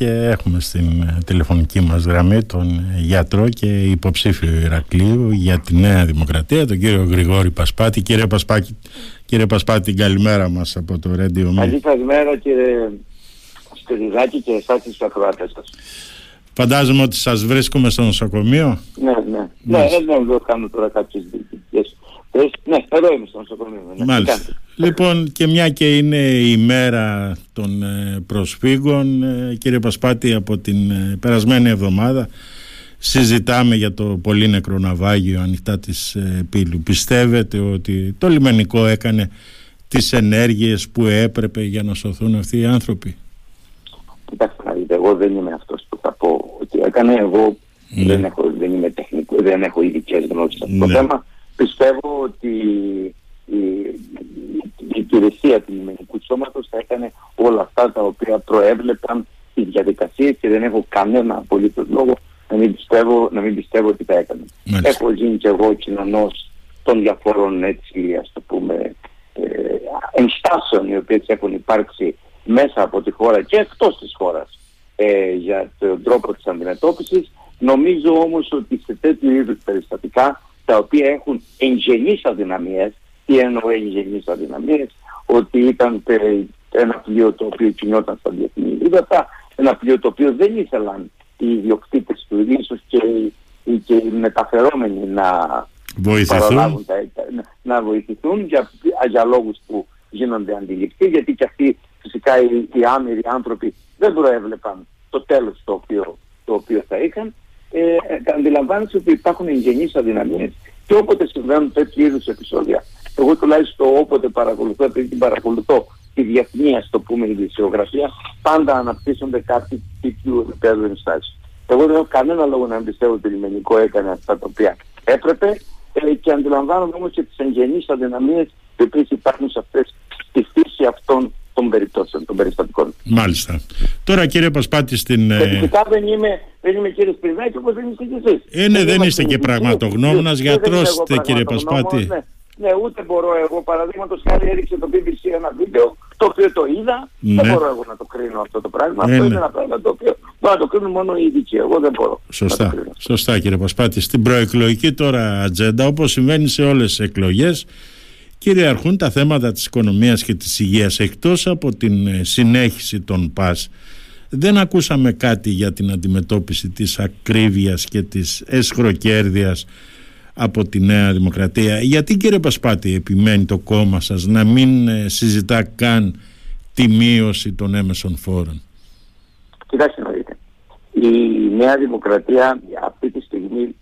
και έχουμε στην τηλεφωνική μας γραμμή τον γιατρό και υποψήφιο Ηρακλείου για τη Νέα Δημοκρατία, τον κύριο Γρηγόρη Πασπάτη. Κύριε Πασπάτη, κύριε Πασπάτη καλημέρα μας από το Radio Καλή καλημέρα κύριε Σπυριδάκη και εσάς τους ακροάτες σας. Φαντάζομαι ότι σας βρίσκουμε στο νοσοκομείο. Ναι, ναι. Ναι, δεν κάνω τώρα κάποιες διοικητικές ναι, εδώ είμαι στο νοσοκομείο. Ναι. Μάλιστα. Λοιπόν, και μια και είναι η μέρα των ε, προσφύγων, ε, κύριε Πασπάτη, από την ε, περασμένη εβδομάδα συζητάμε για το πολύ νεκρό ναυάγιο ανοιχτά της Πύλου. Πιστεύετε ότι το λιμενικό έκανε τις ενέργειες που έπρεπε για να σωθούν αυτοί οι άνθρωποι; Κοιτάξτε εγώ δεν είμαι αυτός που θα πω ότι έκανε. Εγώ ναι. δεν, έχω, δεν είμαι τεχνικό, δεν έχω ειδικές γνώσεις αυτό το ναι. θέμα πιστεύω ότι η, η υπηρεσία του λιμενικού σώματος θα έκανε όλα αυτά τα οποία προέβλεπαν τις διαδικασίες και δεν έχω κανένα απολύτως λόγο να μην πιστεύω, να μην πιστεύω ότι τα έκανε. Έχω γίνει και εγώ κοινωνός των διαφόρων έτσι ας το πούμε ε, ενστάσεων οι οποίες έχουν υπάρξει μέσα από τη χώρα και εκτός της χώρας ε, για τον τρόπο της αντιμετώπισης. Νομίζω όμως ότι σε τέτοιου είδους περιστατικά τα οποία έχουν εγγενείς αδυναμίες. Τι εννοώ εγγενείς αδυναμίες, ότι ήταν ένα πλοίο το οποίο κινιόταν στα διεθνή ύδατα, ένα πλοίο το οποίο δεν ήθελαν οι ιδιοκτήτες του ίσως και, και οι μεταφερόμενοι να βοηθηθούν, να, βοηθηθούν για, για λόγους που γίνονται αντιληπτοί, γιατί και αυτοί φυσικά οι, οι άμυροι άνθρωποι δεν προέβλεπαν το τέλος το οποίο, το οποίο θα είχαν ε, αντιλαμβάνεσαι ότι υπάρχουν εγγενείς αδυναμίες και όποτε συμβαίνουν τέτοιου είδους επεισόδια. Εγώ τουλάχιστον όποτε παρακολουθώ, επειδή την παρακολουθώ τη διεθνή, ας το πούμε, ειδησιογραφία, πάντα αναπτύσσονται κάτι τέτοιου επίπεδου ενστάσεις. Εγώ δεν έχω κανένα λόγο να πιστεύω ότι το λιμενικό έκανε αυτά τα οποία έπρεπε ε, και αντιλαμβάνομαι όμως και τις εγγενείς αδυναμίες οι οποίε υπάρχουν σε αυτές τη φύση αυτών των περιπτώσεων, των περιστατικών. Μάλιστα. Τώρα κύριε Πασπάτη στην... Ε, φυσικά δεν είμαι, δεν είμαι κύριε Σπυρδάκη όπως δεν είστε και εσείς. Ε, ναι, δεν είστε και πραγματογνώμονας, γιατρός είστε κύριε Πασπάτη. Ναι. Ναι, ούτε μπορώ εγώ. Παραδείγματος χάρη έριξε το BBC ένα βίντεο το οποίο το είδα. Ναι. Δεν μπορώ εγώ να το κρίνω αυτό το πράγμα. Ναι, αυτό είναι ναι. ένα πράγμα το οποίο μπορεί να το κρίνουν μόνο οι ειδικοί. Εγώ δεν μπορώ. Σωστά. Να το Σωστά κύριε Πασπάτη. Στην προεκλογική τώρα ατζέντα, όπως συμβαίνει σε όλες τις εκλογές, κυριαρχούν τα θέματα της οικονομίας και της υγείας εκτός από την ε, συνέχιση των ΠΑΣ δεν ακούσαμε κάτι για την αντιμετώπιση της ακρίβειας και της εσχροκέρδειας από τη Νέα Δημοκρατία. Γιατί κύριε Πασπάτη επιμένει το κόμμα σας να μην ε, συζητά καν τη μείωση των έμεσων φόρων; Κοιτάξτε να δείτε. Η Νέα Δημοκρατία αυτή τη στιγμή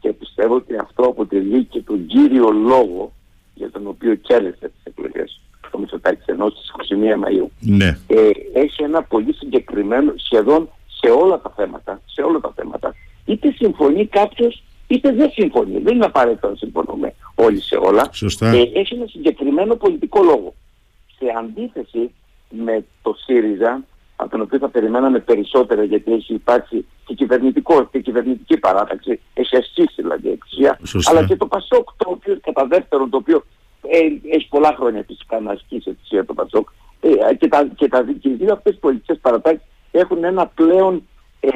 και πιστεύω ότι αυτό αποτελεί και τον κύριο λόγο για τον οποίο κέρδισε τις εκλογές το Μητσοτάκης ενώ στις 21 Μαΐου. Ναι. ε, έχει ένα πολύ συγκεκριμένο σχεδόν σε όλα τα θέματα σε όλα τα θέματα είτε συμφωνεί κάποιος είτε δεν συμφωνεί. Δεν είναι απαραίτητο να συμφωνούμε όλοι σε όλα. Ε, έχει ένα συγκεκριμένο πολιτικό λόγο. Σε αντίθεση με το ΣΥΡΙΖΑ από τον οποίο θα περιμέναμε περισσότερα γιατί έχει υπάρξει και κυβερνητικό και κυβερνητική παράταξη, έχει ασχίσει δηλαδή εξουσία, αλλά και το ΠΑΣΟΚ το οποίο κατά δεύτερον το οποίο ε, έχει πολλά χρόνια φυσικά να ασκήσει εξουσία το ΠΑΣΟΚ ε, και, τα, και, τα, και οι δύο αυτές πολιτικές παρατάξεις έχουν ένα πλέον ε,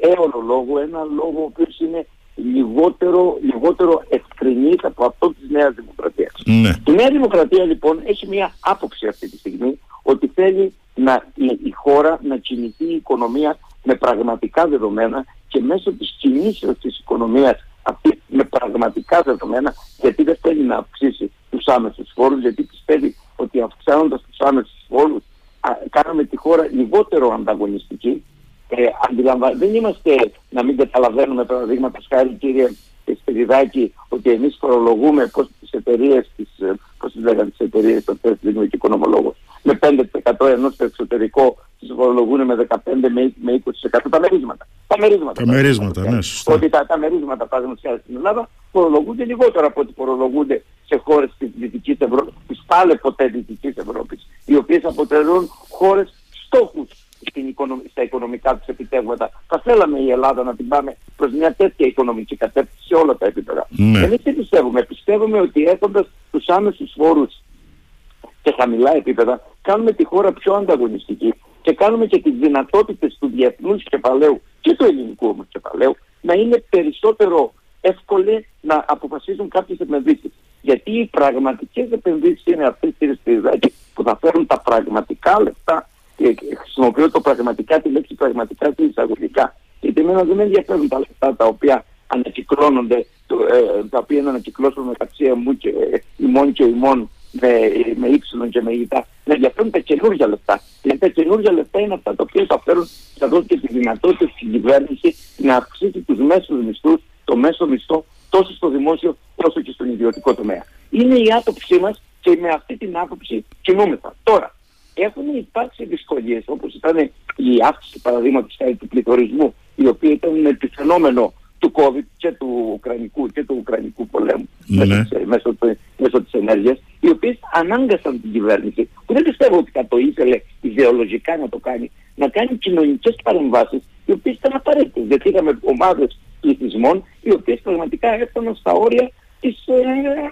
έωνο λόγο, ένα λόγο ο οποίος είναι λιγότερο, λιγότερο ευκρινής από αυτό της Νέας Δημοκρατίας. Ναι. Η Νέα Δημοκρατία λοιπόν έχει μια άποψη αυτή τη στιγμή ότι θέλει να, η, η χώρα να κινηθεί η οικονομία με πραγματικά δεδομένα και μέσω της κινήσεως της οικονομίας αυτή με πραγματικά δεδομένα γιατί δεν θέλει να αυξήσει τους άμεσους φόρους γιατί πιστεύει ότι αυξάνοντας τους άμεσους φόρους κάναμε τη χώρα λιγότερο ανταγωνιστική. Ε, δεν είμαστε να μην καταλαβαίνουμε παραδείγματα χάρη κύριε Σπυριδάκη ότι εμείς φορολογούμε πώς τις εταιρείες, τις, ε, πώς τις λέγανε τις εταιρείες, το τεστ δίνουμε και οικονομολόγος, με 5% ενώ στο εξωτερικό τις φορολογούν με 15 με 20% τα μερίσματα. Τα μερίσματα. Τα μερίσματα, ναι, σωστά. Ότι τα, τα μερίσματα παραδείγματος χάρη στην Ελλάδα φορολογούνται λιγότερο από ό,τι φορολογούνται σε χώρες της Δυτικής Ευρώπης, της πάλι ποτέ Δυτικής Ευρώπης, οι οποίες αποτελούν χώρες στόχους στην στα οικονομικά της επιτεύγματα. Θα θέλαμε η Ελλάδα να την πάμε προς μια τέτοια οικονομική κατεύθυνση σε όλα τα επίπεδα. Ναι. Εμείς τι πιστεύουμε; Πιστεύουμε ότι έχοντας τους άμεσους φόρους σε χαμηλά επίπεδα κάνουμε τη χώρα πιο ανταγωνιστική και κάνουμε και τις δυνατότητες του διεθνούς κεφαλαίου και του ελληνικού όμως κεφαλαίου να είναι περισσότερο εύκολοι να αποφασίζουν κάποιες επενδύσεις. Γιατί οι πραγματικές επενδύσεις είναι αυτές κύριε Σπυριδάκη που θα φέρουν τα πραγματικά λεφτά και χρησιμοποιώ το πραγματικά τη λέξη πραγματικά στην εισαγωγικά. Γιατί εμένα δεν με ενδιαφέρουν τα λεφτά τα οποία ανακυκλώνονται, ε, τα οποία είναι ανακυκλώσουν μεταξύ μου και ε, ημών και ημών με, με ύψιλον και με ήττα, με ενδιαφέρουν τα καινούργια λεφτά. Γιατί τα καινούργια λεφτά είναι αυτά τα οποία θα φέρουν, θα δώσουν και τη δυνατότητα στην κυβέρνηση να αυξήσει τους μέσους μισθούς, το μέσο μισθό, τόσο στο δημόσιο όσο και στον ιδιωτικό τομέα. Είναι η άποψή μας και με αυτή την άποψη κινούμεθα. Τώρα, έχουν υπάρξει δυσκολίες όπως ήταν η αύξηση παραδείγματος του πληθωρισμού, η οποία ήταν επιφαινόμενο του COVID και του Ουκρανικού και του Ουκρανικού πολέμου ναι. μέσω, μέσω, της ενέργειας οι οποίες ανάγκασαν την κυβέρνηση που δεν πιστεύω ότι θα το ήθελε ιδεολογικά να το κάνει να κάνει κοινωνικές παρεμβάσεις οι οποίες ήταν απαραίτητες γιατί είχαμε ομάδες πληθυσμών οι οποίες πραγματικά έφταναν στα όρια της ε,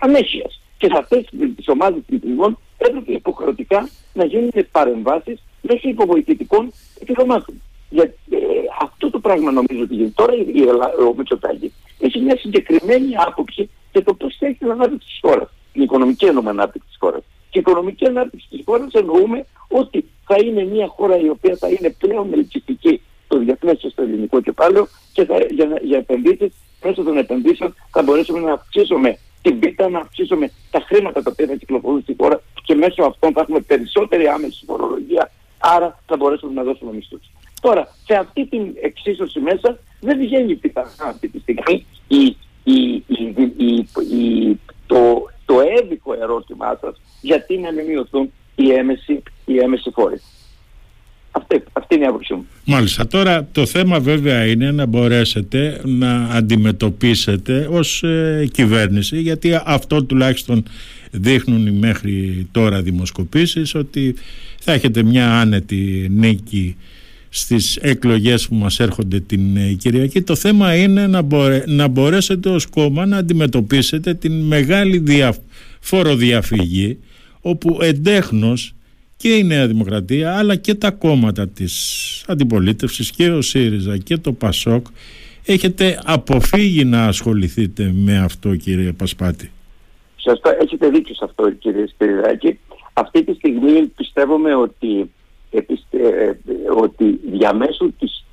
ανέχειας και σε αυτές τις ομάδες πληθυσμών έπρεπε υποχρεωτικά να γίνουν παρεμβάσεις μέσω υποβοηθητικών επιδομάτων. Γιατί ε, αυτό το πράγμα νομίζω ότι γίνεται. Τώρα η, ο Μητσοτάκη έχει μια συγκεκριμένη άποψη για το πώς θα έχει την ανάπτυξη της χώρας. Την οικονομική ανάπτυξη της χώρας. Και η οικονομική ανάπτυξη της χώρας εννοούμε ότι θα είναι μια χώρα η οποία θα είναι πλέον ελκυστική στο διεθνές και στο ελληνικό κεφάλαιο και θα, για, για επενδύσεις, μέσω των επενδύσεων θα μπορέσουμε να αυξήσουμε την πίτα, να αυξήσουμε τα χρήματα τα οποία θα κυκλοφορούν στη χώρα και μέσω αυτών θα έχουμε περισσότερη άμεση φορολογία. Άρα θα μπορέσουμε να δώσουμε μισθούς. Τώρα, σε αυτή την εξίσωση μέσα δεν βγαίνει πιθανά αυτή τη στιγμή η, η, η, το, το έδικο ερώτημά σας γιατί να μην μειωθούν οι έμεση, οι έμεση φόροι. Αυτή, αυτή είναι η άποψή μου. Μάλιστα. Τώρα το θέμα βέβαια είναι να μπορέσετε να αντιμετωπίσετε ως ε, κυβέρνηση γιατί αυτό τουλάχιστον δείχνουν οι μέχρι τώρα δημοσκοπήσεις ότι θα έχετε μια άνετη νίκη στις εκλογές που μας έρχονται την ε, Κυριακή το θέμα είναι να, να μπορέσετε ως κόμμα να αντιμετωπίσετε την μεγάλη δια... φοροδιαφυγή όπου εντέχνως και η Νέα Δημοκρατία αλλά και τα κόμματα της αντιπολίτευσης και ο ΣΥΡΙΖΑ και το ΠΑΣΟΚ έχετε αποφύγει να ασχοληθείτε με αυτό κύριε Πασπάτη. Σωστά, έχετε δίκιο σε αυτό κύριε Σπυριδάκη. Αυτή τη στιγμή πιστεύουμε ότι ε, ότι διαμέσου της,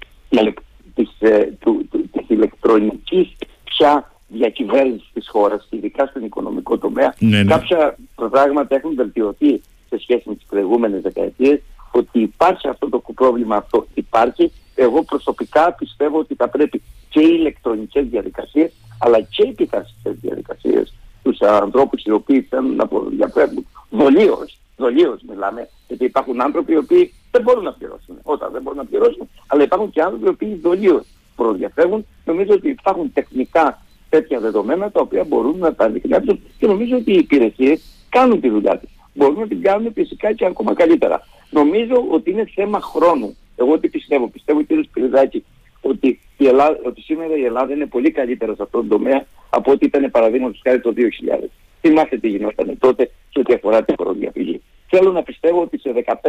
της, ε, του, της ηλεκτρονικής πια διακυβέρνησης της χώρας, ειδικά στον οικονομικό τομέα, ναι, ναι. κάποια πράγματα έχουν βελτιωθεί σε σχέση με τις προηγούμενες δεκαετίες, ότι υπάρχει αυτό το πρόβλημα αυτό υπάρχει. Εγώ προσωπικά πιστεύω ότι θα πρέπει και οι ηλεκτρονικές διαδικασίες, αλλά και οι πειθαρχικές διαδικασίες, τους ανθρώπους οι οποίοι θέλουν να διαφεύγουν δολίως δολίως μιλάμε, γιατί υπάρχουν άνθρωποι οι οποίοι δεν μπορούν να πληρώσουν. Όταν δεν μπορούν να πληρώσουν, αλλά υπάρχουν και άνθρωποι οι οποίοι δολίως προδιαφεύγουν. Νομίζω ότι υπάρχουν τεχνικά τέτοια δεδομένα τα οποία μπορούν να τα αντικρινεύσουν και νομίζω ότι οι υπηρεσίες κάνουν τη δουλειά τους. Μπορούν να την κάνουν φυσικά και ακόμα καλύτερα. Νομίζω ότι είναι θέμα χρόνου. Εγώ τι πιστεύω. Πιστεύω, κύριε Σπυριδάκη, ότι, η Ελλάδα, ότι σήμερα η Ελλάδα είναι πολύ καλύτερα σε αυτόν τον τομέα από ό,τι ήταν παραδείγματος χάρη το 2000. Θυμάστε τι γινόταν τότε σε ό,τι αφορά την φοροδιαφυγή. Θέλω να πιστεύω ότι σε 15-20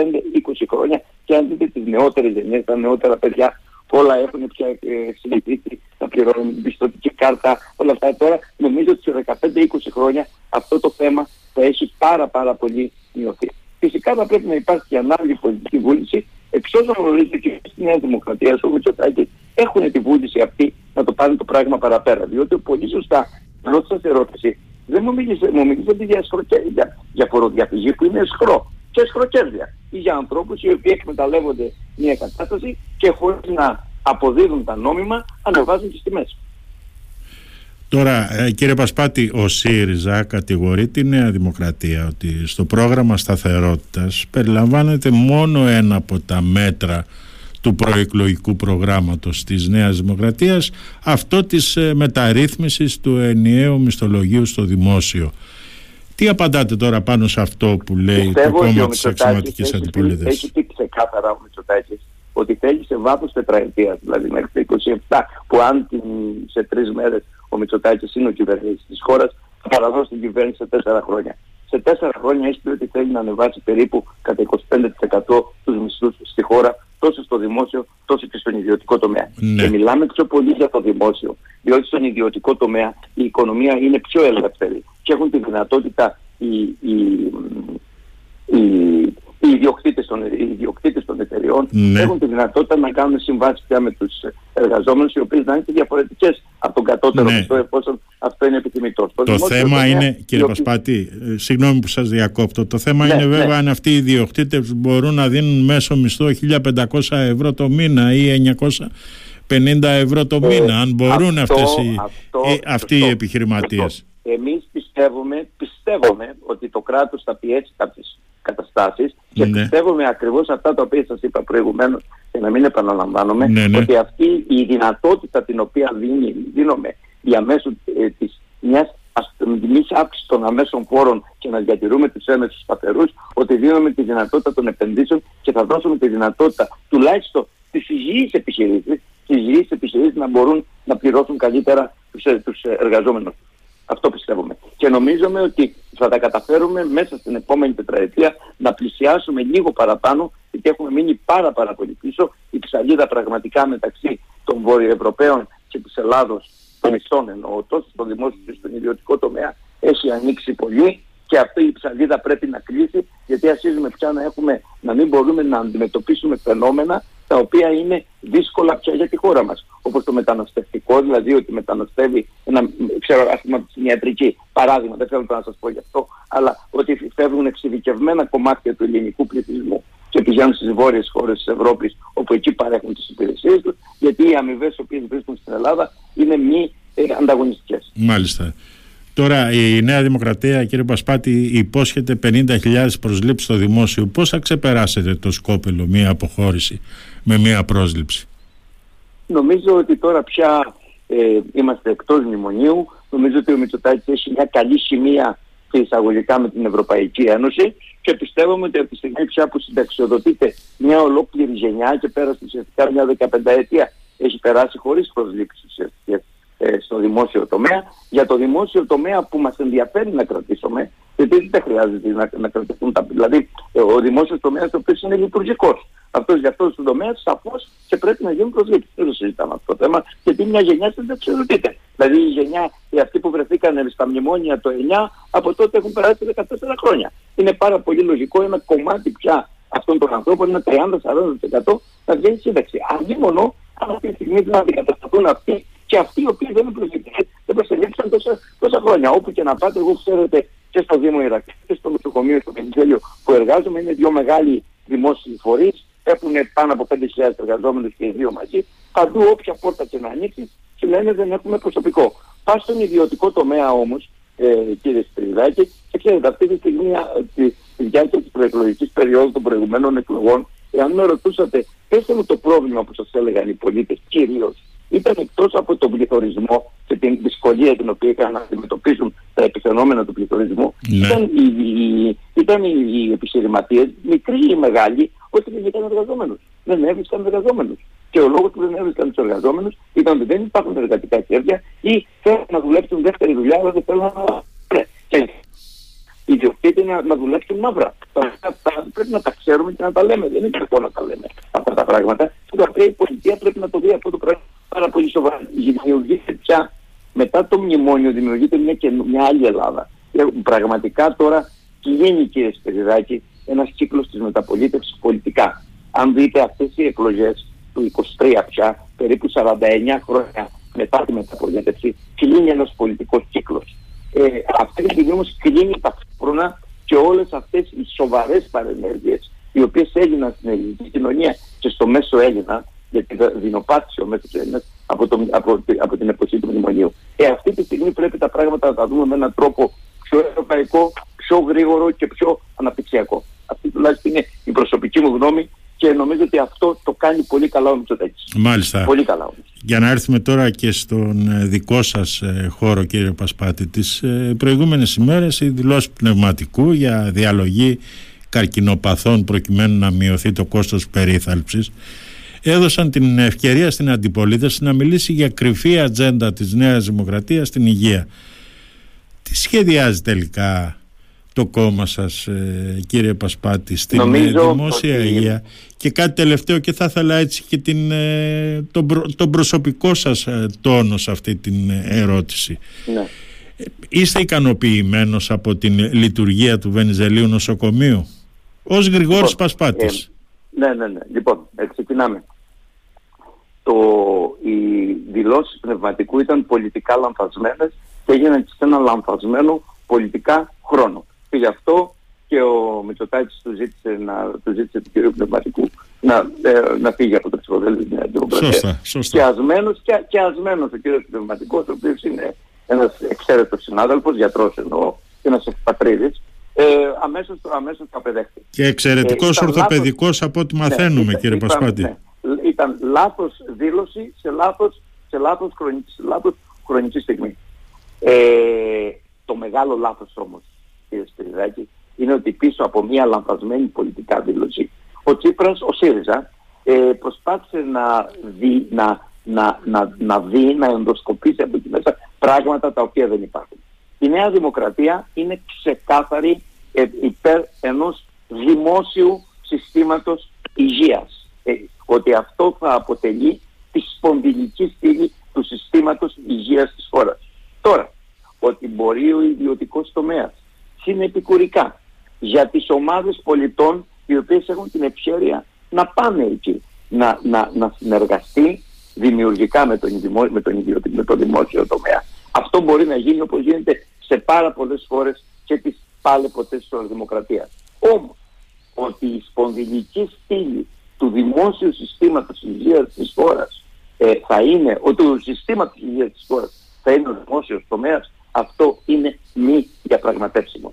χρόνια και αν δείτε τις νεότερες γενιές, τα νεότερα παιδιά, όλα έχουν πια ε, συνηθίσει να πληρώνουν πιστοτική κάρτα, όλα αυτά τώρα, νομίζω ότι σε 15-20 χρόνια αυτό το θέμα θα έχει πάρα πάρα πολύ μειωθεί. Φυσικά θα πρέπει να υπάρχει και ανάλογη πολιτική βούληση, εξ όσων γνωρίζετε και στη Νέα Δημοκρατία, στο Μητσοτάκη, έχουν τη βούληση αυτή να το πάρουν το πράγμα παραπέρα. Διότι πολύ σωστά, πρώτη σα ερώτηση, δεν μου μιλήσατε, μου μιλήσατε για, για, για φοροδιαφυγή που είναι σχρό και σχροκέρδια ή για ανθρώπους οι οποίοι εκμεταλλεύονται μια κατάσταση και χωρίς να αποδίδουν τα νόμιμα ανεβάζουν τις τιμές. Τώρα ε, κύριε Πασπάτη, ο ΣΥΡΙΖΑ κατηγορεί τη Νέα Δημοκρατία ότι στο πρόγραμμα σταθερότητας περιλαμβάνεται μόνο ένα από τα μέτρα του προεκλογικού προγράμματος της Νέας Δημοκρατίας αυτό της ε, μεταρρύθμισης του ενιαίου μισθολογίου στο δημόσιο. Τι απαντάτε τώρα πάνω σε αυτό που λέει Πιστεύω το κόμμα της αξιωματικής αντιπολίτευσης; Έχει πει ξεκάθαρα ο Μητσοτάκης ότι θέλει σε βάθος τετραετίας, δηλαδή μέχρι το 27, που αν την, σε τρεις μέρες ο Μητσοτάκης είναι ο κυβερνήτης της χώρας, θα παραδώσει την κυβέρνηση σε τέσσερα χρόνια. σε τέσσερα χρόνια έχει πει ότι θέλει να ανεβάσει περίπου κατά 25% τους μισθούς στη χώρα τόσο στο δημόσιο τόσο και στον ιδιωτικό τομέα. Ναι. Και μιλάμε πιο πολύ για το δημόσιο, διότι στον ιδιωτικό τομέα η οικονομία είναι πιο ελεύθερη και έχουν τη δυνατότητα οι, οι, οι, οι ιδιοκτήτες των, οι ιδιοκτήτες των εταιριών Ναι. έχουν τη δυνατότητα να κάνουν συμβάσεις πια με τους εργαζόμενους οι οποίες να είναι και διαφορετικές από τον κατώτερο Ναι. μισθό εφόσον αυτό είναι επιθυμητό. Στο Το δημόσιο θέμα τομέα, είναι, οι κύριε οποίοι- Πασπάτη, ε, συγγνώμη που σας διακόπτω, το θέμα Ναι, είναι ναι. βέβαια αν αυτοί οι ιδιοκτήτες μπορούν να δίνουν μέσο μισθό 1500 ευρώ το μήνα ή 950 ευρώ το Ε, μήνα, αν μπορούν αυτό- αυτές οι, αυτό- ε, αυτοί οι σωστό, επιχειρηματίες. σωστό. Εμείς πιστεύουμε, πιστεύουμε ότι το κράτος θα πιέσει κάποιες καταστάσεις και Ναι. πιστεύουμε ακριβώς αυτά τα οποία σας είπα προηγουμένως και να μην επαναλαμβάνομαι Ναι, ναι. ότι αυτή η δυνατότητα την οποία δίνει, δίνουμε διαμέσου ε, της μιας αστυνομικής αύξησης των αμέσων φόρων και να διατηρούμε τους έμεσους σταθερούς, ότι δίνουμε τη δυνατότητα των επενδύσεων και θα δώσουμε τη δυνατότητα τουλάχιστον στις υγιείς επιχειρήσεις, στις υγιείς επιχειρήσεις να μπορούν να πληρώσουν καλύτερα τους, ε, τους ε, εργαζόμενους. Αυτό πιστεύουμε. Και νομίζουμε ότι θα τα καταφέρουμε μέσα στην επόμενη τετραετία να πλησιάσουμε λίγο παραπάνω, γιατί έχουμε μείνει πάρα πάρα πολύ πίσω. Η ψαλίδα πραγματικά μεταξύ των Βορειοευρωπαίων και της Ελλάδος, των μισθών εννοώ, τόσο στο δημόσιο και στον ιδιωτικό τομέα, έχει ανοίξει πολύ και αυτή η ψαλίδα πρέπει να κλείσει, γιατί αρχίζουμε πια να, έχουμε, να μην μπορούμε να αντιμετωπίσουμε φαινόμενα τα οποία είναι δύσκολα πια για τη χώρα μας. Όπως το μεταναστευτικό, δηλαδή ότι μεταναστεύει ένα, ξέρω, ας πούμε, στην ιατρική παράδειγμα, δεν θέλω τώρα να σας πω γι' αυτό, αλλά ότι φεύγουν εξειδικευμένα κομμάτια του ελληνικού πληθυσμού και πηγαίνουν στις βόρειες χώρες της Ευρώπης, όπου εκεί παρέχουν τις υπηρεσίες τους, γιατί οι αμοιβές οι οποίες βρίσκουν στην Ελλάδα είναι μη ε, ανταγωνιστικές. Μάλιστα. Τώρα η Νέα Δημοκρατία, κύριε Πασπάτη, υπόσχεται 50.000 προσλήψεις στο δημόσιο. Πώς θα ξεπεράσετε το σκόπελο, μία αποχώρηση με μία πρόσληψη; Νομίζω ότι τώρα πια ε, είμαστε εκτός μνημονίου. Νομίζω ότι ο Μητσοτάκης έχει μια καλή σημεία σε εισαγωγικά με την Ευρωπαϊκή Ένωση και πιστεύουμε ότι από τη στιγμή πια που συνταξιοδοτείται μια ολόκληρη γενιά και πέρασε ουσιαστικά μια 15 ετία έχει περάσει χωρίς προσλήψεις ουσιαστικές ε, στο δημόσιο τομέα. Για το δημόσιο τομέα που μας ενδιαφέρει να κρατήσουμε, γιατί δεν χρειάζεται να, να κρατηθούν τα... Δηλαδή, ε, ο δημόσιος τομέας ο οποίος είναι λειτουργικός. Αυτός για αυτός τον τομέα σαφώς και πρέπει να γίνουν προσλήψεις. Δεν το συζητάμε αυτό το θέμα, γιατί μια γενιά δεν εξαιρετείται. Δηλαδή η γενιά, οι αυτοί που βρεθήκαν στα μνημόνια το 9, από τότε έχουν περάσει 14 χρόνια. Είναι πάρα πολύ λογικό ένα κομμάτι πια αυτών των ανθρώπων, ένα 30-40% να βγαίνει σύνταξη. Αντίμονο, αν αυτή τη στιγμή δεν αντικατασταθούν αυτοί και αυτοί οι οποίοι δεν, δεν προσελήφθησαν τόσα, τόσα χρόνια. Όπου και να πάτε, εγώ ξέρετε και στο Δήμο Ηρακλή και στο νοσοκομείο στο Πεντέλιο που εργάζομαι, είναι δύο μεγάλοι δημόσιοι φορείς, έχουν πάνω από 5.000 εργαζόμενους και οι δύο μαζί. Παντού όποια πόρτα και να ανοίξει, και λένε δεν έχουμε προσωπικό. Πά στον ιδιωτικό τομέα όμως, ε, κύριε Σπυριδάκη, και ξέρετε αυτή τη στιγμή τη, τη διάρκεια της προεκλογικής περίοδου των προηγουμένων εκλογών, εάν με ρωτούσατε, πέστε μου το πρόβλημα που σας έλεγαν οι πολίτες κυρίως, ήταν εκτός από τον πληθωρισμό και την δυσκολία την οποία είχαν να αντιμετωπίσουν τα επιφαινόμενα του πληθωρισμού, Ναι. ήταν οι, οι, ήταν οι, οι επιχειρηματίες, μικροί ή μεγάλοι, ότι δεν ήταν εργαζόμενους. Δεν έβρισκαν εργαζόμενους. Και ο λόγος που δεν έβρισκαν τους εργαζόμενους ήταν ότι δεν υπάρχουν εργατικά χέρια ή θέλουν να δουλέψουν δεύτερη δουλειά, αλλά δεν θέλουν να ναι. Και οι ιδιοκτήτε να, να δουλέψουν μαύρα. Τα, τα, πρέπει να τα ξέρουμε και να τα λέμε. Δεν είναι κακό να τα λέμε αυτά τα πράγματα. Και το η πολιτεία πρέπει να το δει αυτό το πράγμα πάρα πολύ σοβαρά. Δημιουργείται πια μετά το μνημόνιο, δημιουργείται μια, και, μια άλλη Ελλάδα. Και πραγματικά τώρα κλείνει κύριε Σπεριδάκη ένας κύκλος της μεταπολίτευσης πολιτικά. Αν δείτε αυτές οι εκλογές του 23 πια, περίπου 49 χρόνια μετά τη μεταπολίτευση, κλείνει ένας πολιτικός κύκλος. Ε, αυτή τη στιγμή όμως κλείνει ταυτόχρονα και όλες αυτές οι σοβαρές παρενέργειες οι οποίες έγιναν στην ελληνική κοινωνία και στο μέσο Έλληνα, γιατί δεινοπάτησε ο μέσος Έλληνας από, το, από, από την εποχή του μνημονίου. Ε, αυτή τη στιγμή πρέπει τα πράγματα να τα δούμε με έναν τρόπο πιο ευρωπαϊκό, πιο γρήγορο και πιο αναπτυξιακό. Αυτή τουλάχιστον είναι η προσωπική μου γνώμη και νομίζω ότι αυτό το κάνει πολύ καλά ο Μητσοτάκης. Μάλιστα. Πολύ καλά όμως. Για να έρθουμε τώρα και στον ε, δικό σας ε, χώρο κύριε Πασπάτη τις ε, προηγούμενες ημέρες οι δηλώσεις πνευματικού για διαλογή καρκινοπαθών προκειμένου να μειωθεί το κόστος περίθαλψης έδωσαν την ευκαιρία στην αντιπολίτευση να μιλήσει για κρυφή ατζέντα της Νέας Δημοκρατίας στην υγεία. Τι σχεδιάζει τελικά το κόμμα σας ε, κύριε Πασπάτη στην ε, δημόσια ότι... υγεία; Και κάτι τελευταίο και θα ήθελα έτσι και την, ε, τον, τον προσωπικό σας τόνο σε αυτή την ερώτηση. Ναι. Είστε ικανοποιημένος από την λειτουργία του Βενιζελίου νοσοκομείου; Ως Γρηγόρης λοιπόν, Πασπάτης. Ναι, ναι, ναι. Λοιπόν, ξεκινάμε. Το, οι δηλώσεις πνευματικού ήταν πολιτικά λανθασμένες και έγιναν σε ένα λανθασμένο πολιτικά χρόνο. Και γι' αυτό και ο Μητσοτάκης του ζήτησε, να, του ζήτησε του κ. Πνευματικού να, ε, να φύγει από το ψηφοδέλτιο της Νέας Δημοκρατίας. Σωστά, Και ασμένος, και, και ασμένος ο κ. Πνευματικός, ο οποίος είναι ένας εξαίρετος συνάδελφος, γιατρός εννοώ, και ένας ευπατρίδης, ε, αμέσως, αμέσως το απεδέχθηκε. Και εξαιρετικός ε, ορθοπαιδικός λάθος... από ό,τι μαθαίνουμε ναι, κύριε ήταν, Πασπάτη. Ναι, ήταν λάθος δήλωση σε λάθος, σε λάθος, χρονική, σε λάθος χρονική στιγμή. Ε, το μεγάλο λάθος όμως κύριε Σπυριδάκη, είναι ότι πίσω από μια λανθασμένη πολιτικά δήλωση, ο Τσίπρας, ο ΣΥΡΙΖΑ, ε, προσπάθησε να δει, να, να, να, να δει, να ενδοσκοπήσει από εκεί μέσα πράγματα τα οποία δεν υπάρχουν. Η Νέα Δημοκρατία είναι ξεκάθαρη ε, υπέρ ενός δημόσιου συστήματος υγείας. Ε, ότι αυτό θα αποτελεί τη σπονδυλική στήλη του συστήματος υγείας της χώρας. Τώρα, ότι μπορεί ο ιδιωτικός τομέας συνεπικουρικά για τις ομάδες πολιτών οι οποίες έχουν την ευχαίρεια να πάνε εκεί, να, να, να συνεργαστεί δημιουργικά με τον, με, τον με το δημόσιο τομέα. Αυτό μπορεί να γίνει όπως γίνεται σε πάρα πολλές χώρες και τις πάλι ποτέ της δημοκρατίας. Όμως, ότι η σπονδυλική στήλη του δημόσιου συστήματος υγείας της χώρας ε, θα είναι, ότι το συστήματος υγείας της χώρας θα είναι ο δημόσιος τομέας, αυτό είναι μη διαπραγματεύσιμο.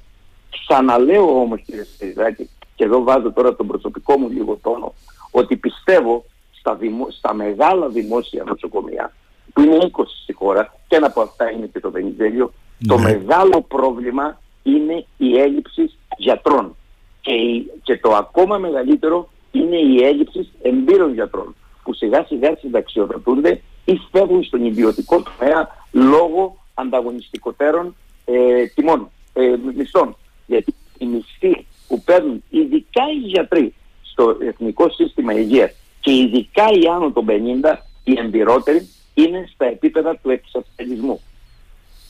Ξαναλέω όμως κύριε Στεριδάκη, και εδώ βάζω τώρα τον προσωπικό μου λίγο τόνο, ότι πιστεύω στα, στα μεγάλα δημόσια νοσοκομεία, που είναι 20 στη χώρα, και ένα από αυτά είναι και το Βενιζέλιο, το ναι. μεγάλο πρόβλημα είναι η έλλειψη γιατρών. Και, και το ακόμα μεγαλύτερο είναι η έλλειψη εμπειρών γιατρών, που σιγά σιγά συνταξιοδοτούνται ή φεύγουν στον ιδιωτικό τομέα λόγω ανταγωνιστικότερων ε, τιμών, ε, μισθών. Γιατί οι μισθοί που παίρνουν ειδικά οι γιατροί στο Εθνικό Σύστημα Υγείας και ειδικά οι άνω των 50, οι εμπειρότεροι, είναι στα επίπεδα του εξασφαλισμού.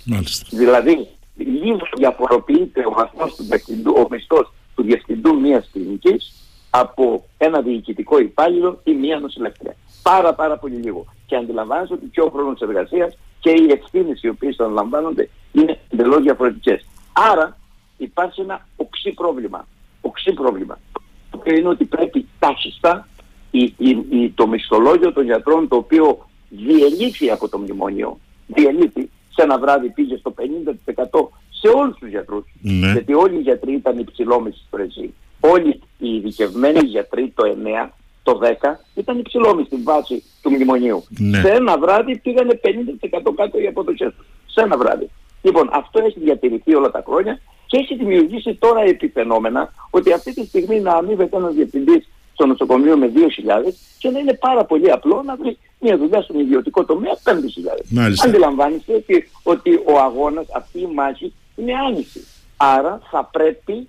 Μάλιστα. Δηλαδή, λίγος διαφοροποιείται ο βαθμός του διευθυντού, ο μισθός του διευθυντού μιας κλινικής από ένα διοικητικό υπάλληλο ή μία νοσηλεύτρια. Πάρα πάρα πολύ λίγο. Και αντιλαμβάνεσαι ότι και ο χρόνος εργασίας και οι ευθύνες οι οποίες αναλαμβάνονται είναι εντελώς διαφορετικές. Άρα υπάρχει ένα οξύ πρόβλημα. Οξύ πρόβλημα. Το οποίο είναι ότι πρέπει τάχιστα η, η, το μισθολόγιο των γιατρών το οποίο διελήφθη από το μνημόνιο, διελήφθη, σε ένα βράδυ πήγε στο 50% σε όλους τους γιατρούς. Ναι. Γιατί όλοι οι γιατροί ήταν υψηλόμισοι στο ρεζί. Όλοι οι ειδικευμένοι γιατροί το 9 το 10 ήταν υψηλόμοι στην βάση του μνημονίου. Ναι. Σε ένα βράδυ πήγανε 50% κάτω οι αποδοχές τους. Σε ένα βράδυ. Λοιπόν, αυτό έχει διατηρηθεί όλα τα χρόνια και έχει δημιουργήσει τώρα επιφαινόμενα ότι αυτή τη στιγμή να αμείβεται ένας διευθυντής στο νοσοκομείο με 2.000 και να είναι πάρα πολύ απλό να βρει μια δουλειά στον ιδιωτικό τομέα 5.000. Αντιλαμβάνεστε ότι, ότι ο αγώνας, αυτή η μάχη είναι άνηση. Άρα θα πρέπει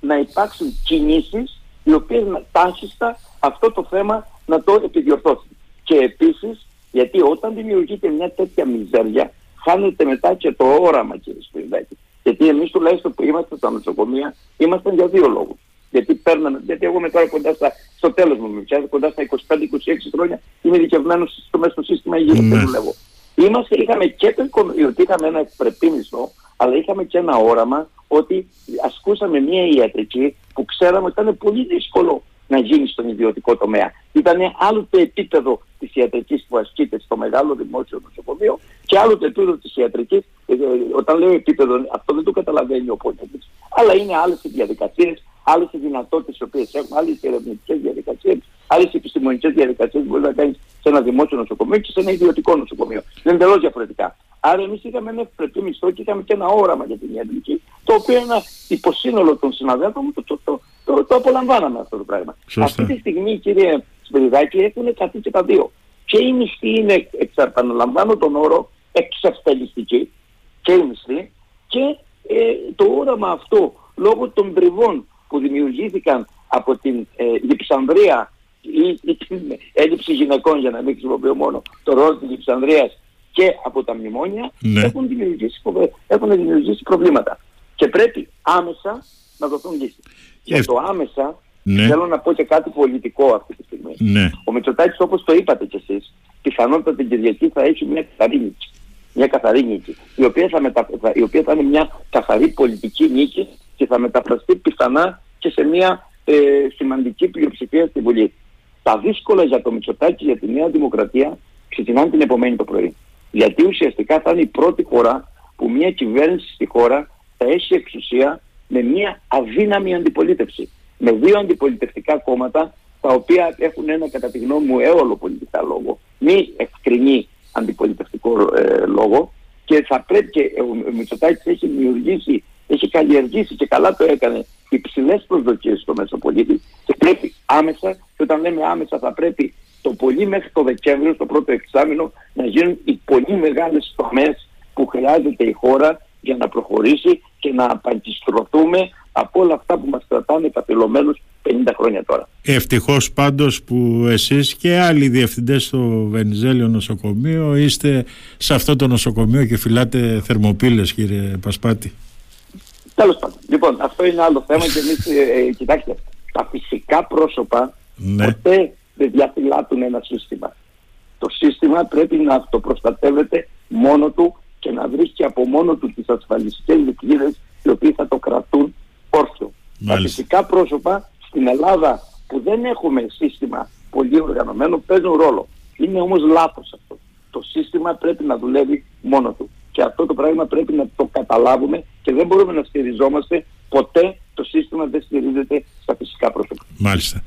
να υπάρξουν κινήσεις οι οποίες τάχιστα αυτό το θέμα να το επιδιορθώσει. Και επίσης, γιατί όταν δημιουργείται μια τέτοια μιζέρια, χάνεται μετά και το όραμα κύριε Σπυριδάκη. Γιατί εμείς τουλάχιστον που είμαστε στα νοσοκομεία, ήμασταν για δύο λόγους. Γιατί παίρναμε, γιατί εγώ είμαι τώρα κοντά στα, στο τέλος μου, με κοντά στα 25-26 χρόνια, είμαι ειδικευμένος στο μέσο σύστημα υγείας και ναι. δουλεύω. Είμαστε, είχαμε και το ότι είχαμε ένα ευπρεπή μισθό, αλλά είχαμε και ένα όραμα ότι ασκούσαμε μια ιατρική που ξέραμε ότι ήταν πολύ δύσκολο να γίνει στον ιδιωτικό τομέα. Ήταν άλλο το επίπεδο της ιατρικής που ασκείται στο μεγάλο δημόσιο νοσοκομείο και άλλο το επίπεδο της ιατρικής. Ε, όταν λέω επίπεδο, αυτό δεν το καταλαβαίνει ο πολίτη. Αλλά είναι άλλες οι διαδικασίες, άλλες οι δυνατότητες οι οποίες έχουμε, άλλες οι ερευνητικές διαδικασίες, άλλες οι επιστημονικές διαδικασίες που μπορείς να κάνεις σε ένα δημόσιο νοσοκομείο και σε ένα ιδιωτικό νοσοκομείο. Δεν είναι εντελώς διαφορετικά. Άρα εμείς είχαμε ένα ευπρεπή μισθό και είχαμε και ένα όραμα για την ιατρική, το οποίο ένα υποσύνολο των συναδέλφων το, το, το, το, το απολαμβάναμε αυτό το πράγμα. Σωστά. Αυτή τη στιγμή, κύριε Σπυριδάκη, έχουν κάτι και τα δύο. Και η μισθή είναι, επαναλαμβάνω τον όρο, εξασφαλιστική και η μισθή και ε, το όραμα αυτό λόγω των τριβών που δημιουργήθηκαν από την ε, Λιψανδρία ή, ή την έλλειψη γυναικών για να μην χρησιμοποιώ μόνο το ρόλο της Λιψανδρίας και από τα μνημόνια ναι. έχουν, δημιουργήσει, έχουν δημιουργήσει προβλήματα. Και πρέπει άμεσα να δοθούν λύσεις. Και το άμεσα ναι. θέλω να πω και κάτι πολιτικό αυτή τη στιγμή. Ναι. Ο Μητσοτάκης όπως το είπατε κι εσείς, πιθανότατα την Κυριακή θα έχει μια καθαρή νίκη. Μια καθαρή νίκη, η οποία θα, μετα... η οποία θα είναι μια καθαρή πολιτική νίκη και θα μεταφραστεί πιθανά και σε μια ε, σημαντική πλειοψηφία στη Βουλή. Τα δύσκολα για το Μητσοτάκη, για τη Νέα Δημοκρατία, ξεκινάνε την επομένη το πρωί. Γιατί ουσιαστικά θα είναι η πρώτη φορά που μια κυβέρνηση στη χώρα θα έχει εξουσία με μια αδύναμη αντιπολίτευση. Με δύο αντιπολιτευτικά κόμματα τα οποία έχουν ένα κατά τη γνώμη μου έολο πολιτικά λόγο, μη ευκρινή αντιπολιτευτικό ε, λόγο και θα πρέπει και ο Μητσοτάκης έχει δημιουργήσει, έχει καλλιεργήσει και καλά το έκανε υψηλέ προσδοκίες στο Μεσοπολίτη και πρέπει άμεσα, και όταν λέμε άμεσα θα πρέπει το πολύ μέχρι το Δεκέμβριο, το πρώτο εξάμεινο, να γίνουν οι πολύ μεγάλες τομές που χρειάζεται η χώρα για να προχωρήσει και να απαντιστρωθούμε από όλα αυτά που μας κρατάνε καπηλωμένους 50 χρόνια τώρα. Ευτυχώς πάντως που εσείς και άλλοι διευθυντές στο Βενιζέλιο νοσοκομείο είστε σε αυτό το νοσοκομείο και φυλάτε θερμοπύλες κύριε Πασπάτη. Τέλος πάντων. Λοιπόν, αυτό είναι άλλο θέμα και εμείς, ε, ε, κοιτάξτε, τα φυσικά πρόσωπα ναι. ποτέ δεν διαφυλάττουν ένα σύστημα. Το σύστημα πρέπει να αυτοπροστατεύεται μόνο του και να βρίσκει από μόνο του τις ασφαλιστικές δικλείδες οι οποίοι θα το κρατούν όρθιο. Τα φυσικά πρόσωπα στην Ελλάδα που δεν έχουμε σύστημα πολύ οργανωμένο παίζουν ρόλο. Είναι όμως λάθος αυτό. Το σύστημα πρέπει να δουλεύει μόνο του. Και αυτό το πράγμα πρέπει να το καταλάβουμε και δεν μπορούμε να στηριζόμαστε ποτέ το σύστημα δεν στηρίζεται στα φυσικά πρόσωπα. Μάλιστα.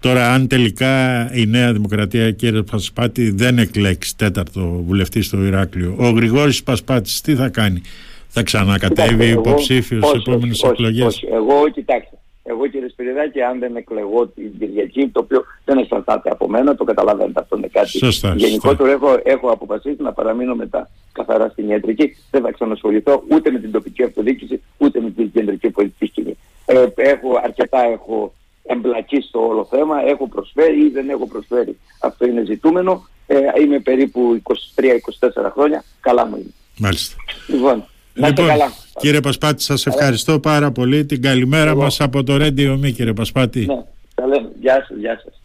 Τώρα, αν τελικά η Νέα Δημοκρατία, κύριε Πασπάτη, δεν εκλέξει τέταρτο βουλευτή στο Ηράκλειο, ο Γρηγόρης Πασπάτης τι θα κάνει, θα ξανακατέβει υποψήφιος στις επόμενες εκλογές; Εγώ, κοιτάξτε, εγώ κύριε Σπυριδάκη, αν δεν εκλεγώ την Κυριακή, το οποίο δεν εξαρτάται από μένα, το καταλαβαίνετε αυτό είναι κάτι. Σωστά, Γενικότερα έχω, έχω αποφασίσει να παραμείνω μετά καθαρά στην ιατρική. Δεν θα ξανασχοληθώ ούτε με την τοπική αυτοδιοίκηση, ούτε με την κεντρική πολιτική σκηνή. Ε, έχω, αρκετά έχω εμπλακεί στο όλο θέμα, έχω προσφέρει ή δεν έχω προσφέρει. Αυτό είναι ζητούμενο. Ε, είμαι περίπου 23-24 χρόνια, καλά μου είναι. Μάλιστα. Λοιπόν, να λοιπόν, καλά. Κύριε Πασπάτη, σας ευχαριστώ πάρα πολύ. Την καλημέρα Εγώ. μας από το Radio Me, κύριε Πασπάτη. Ναι, τα λέμε. Γεια σας, γεια σας.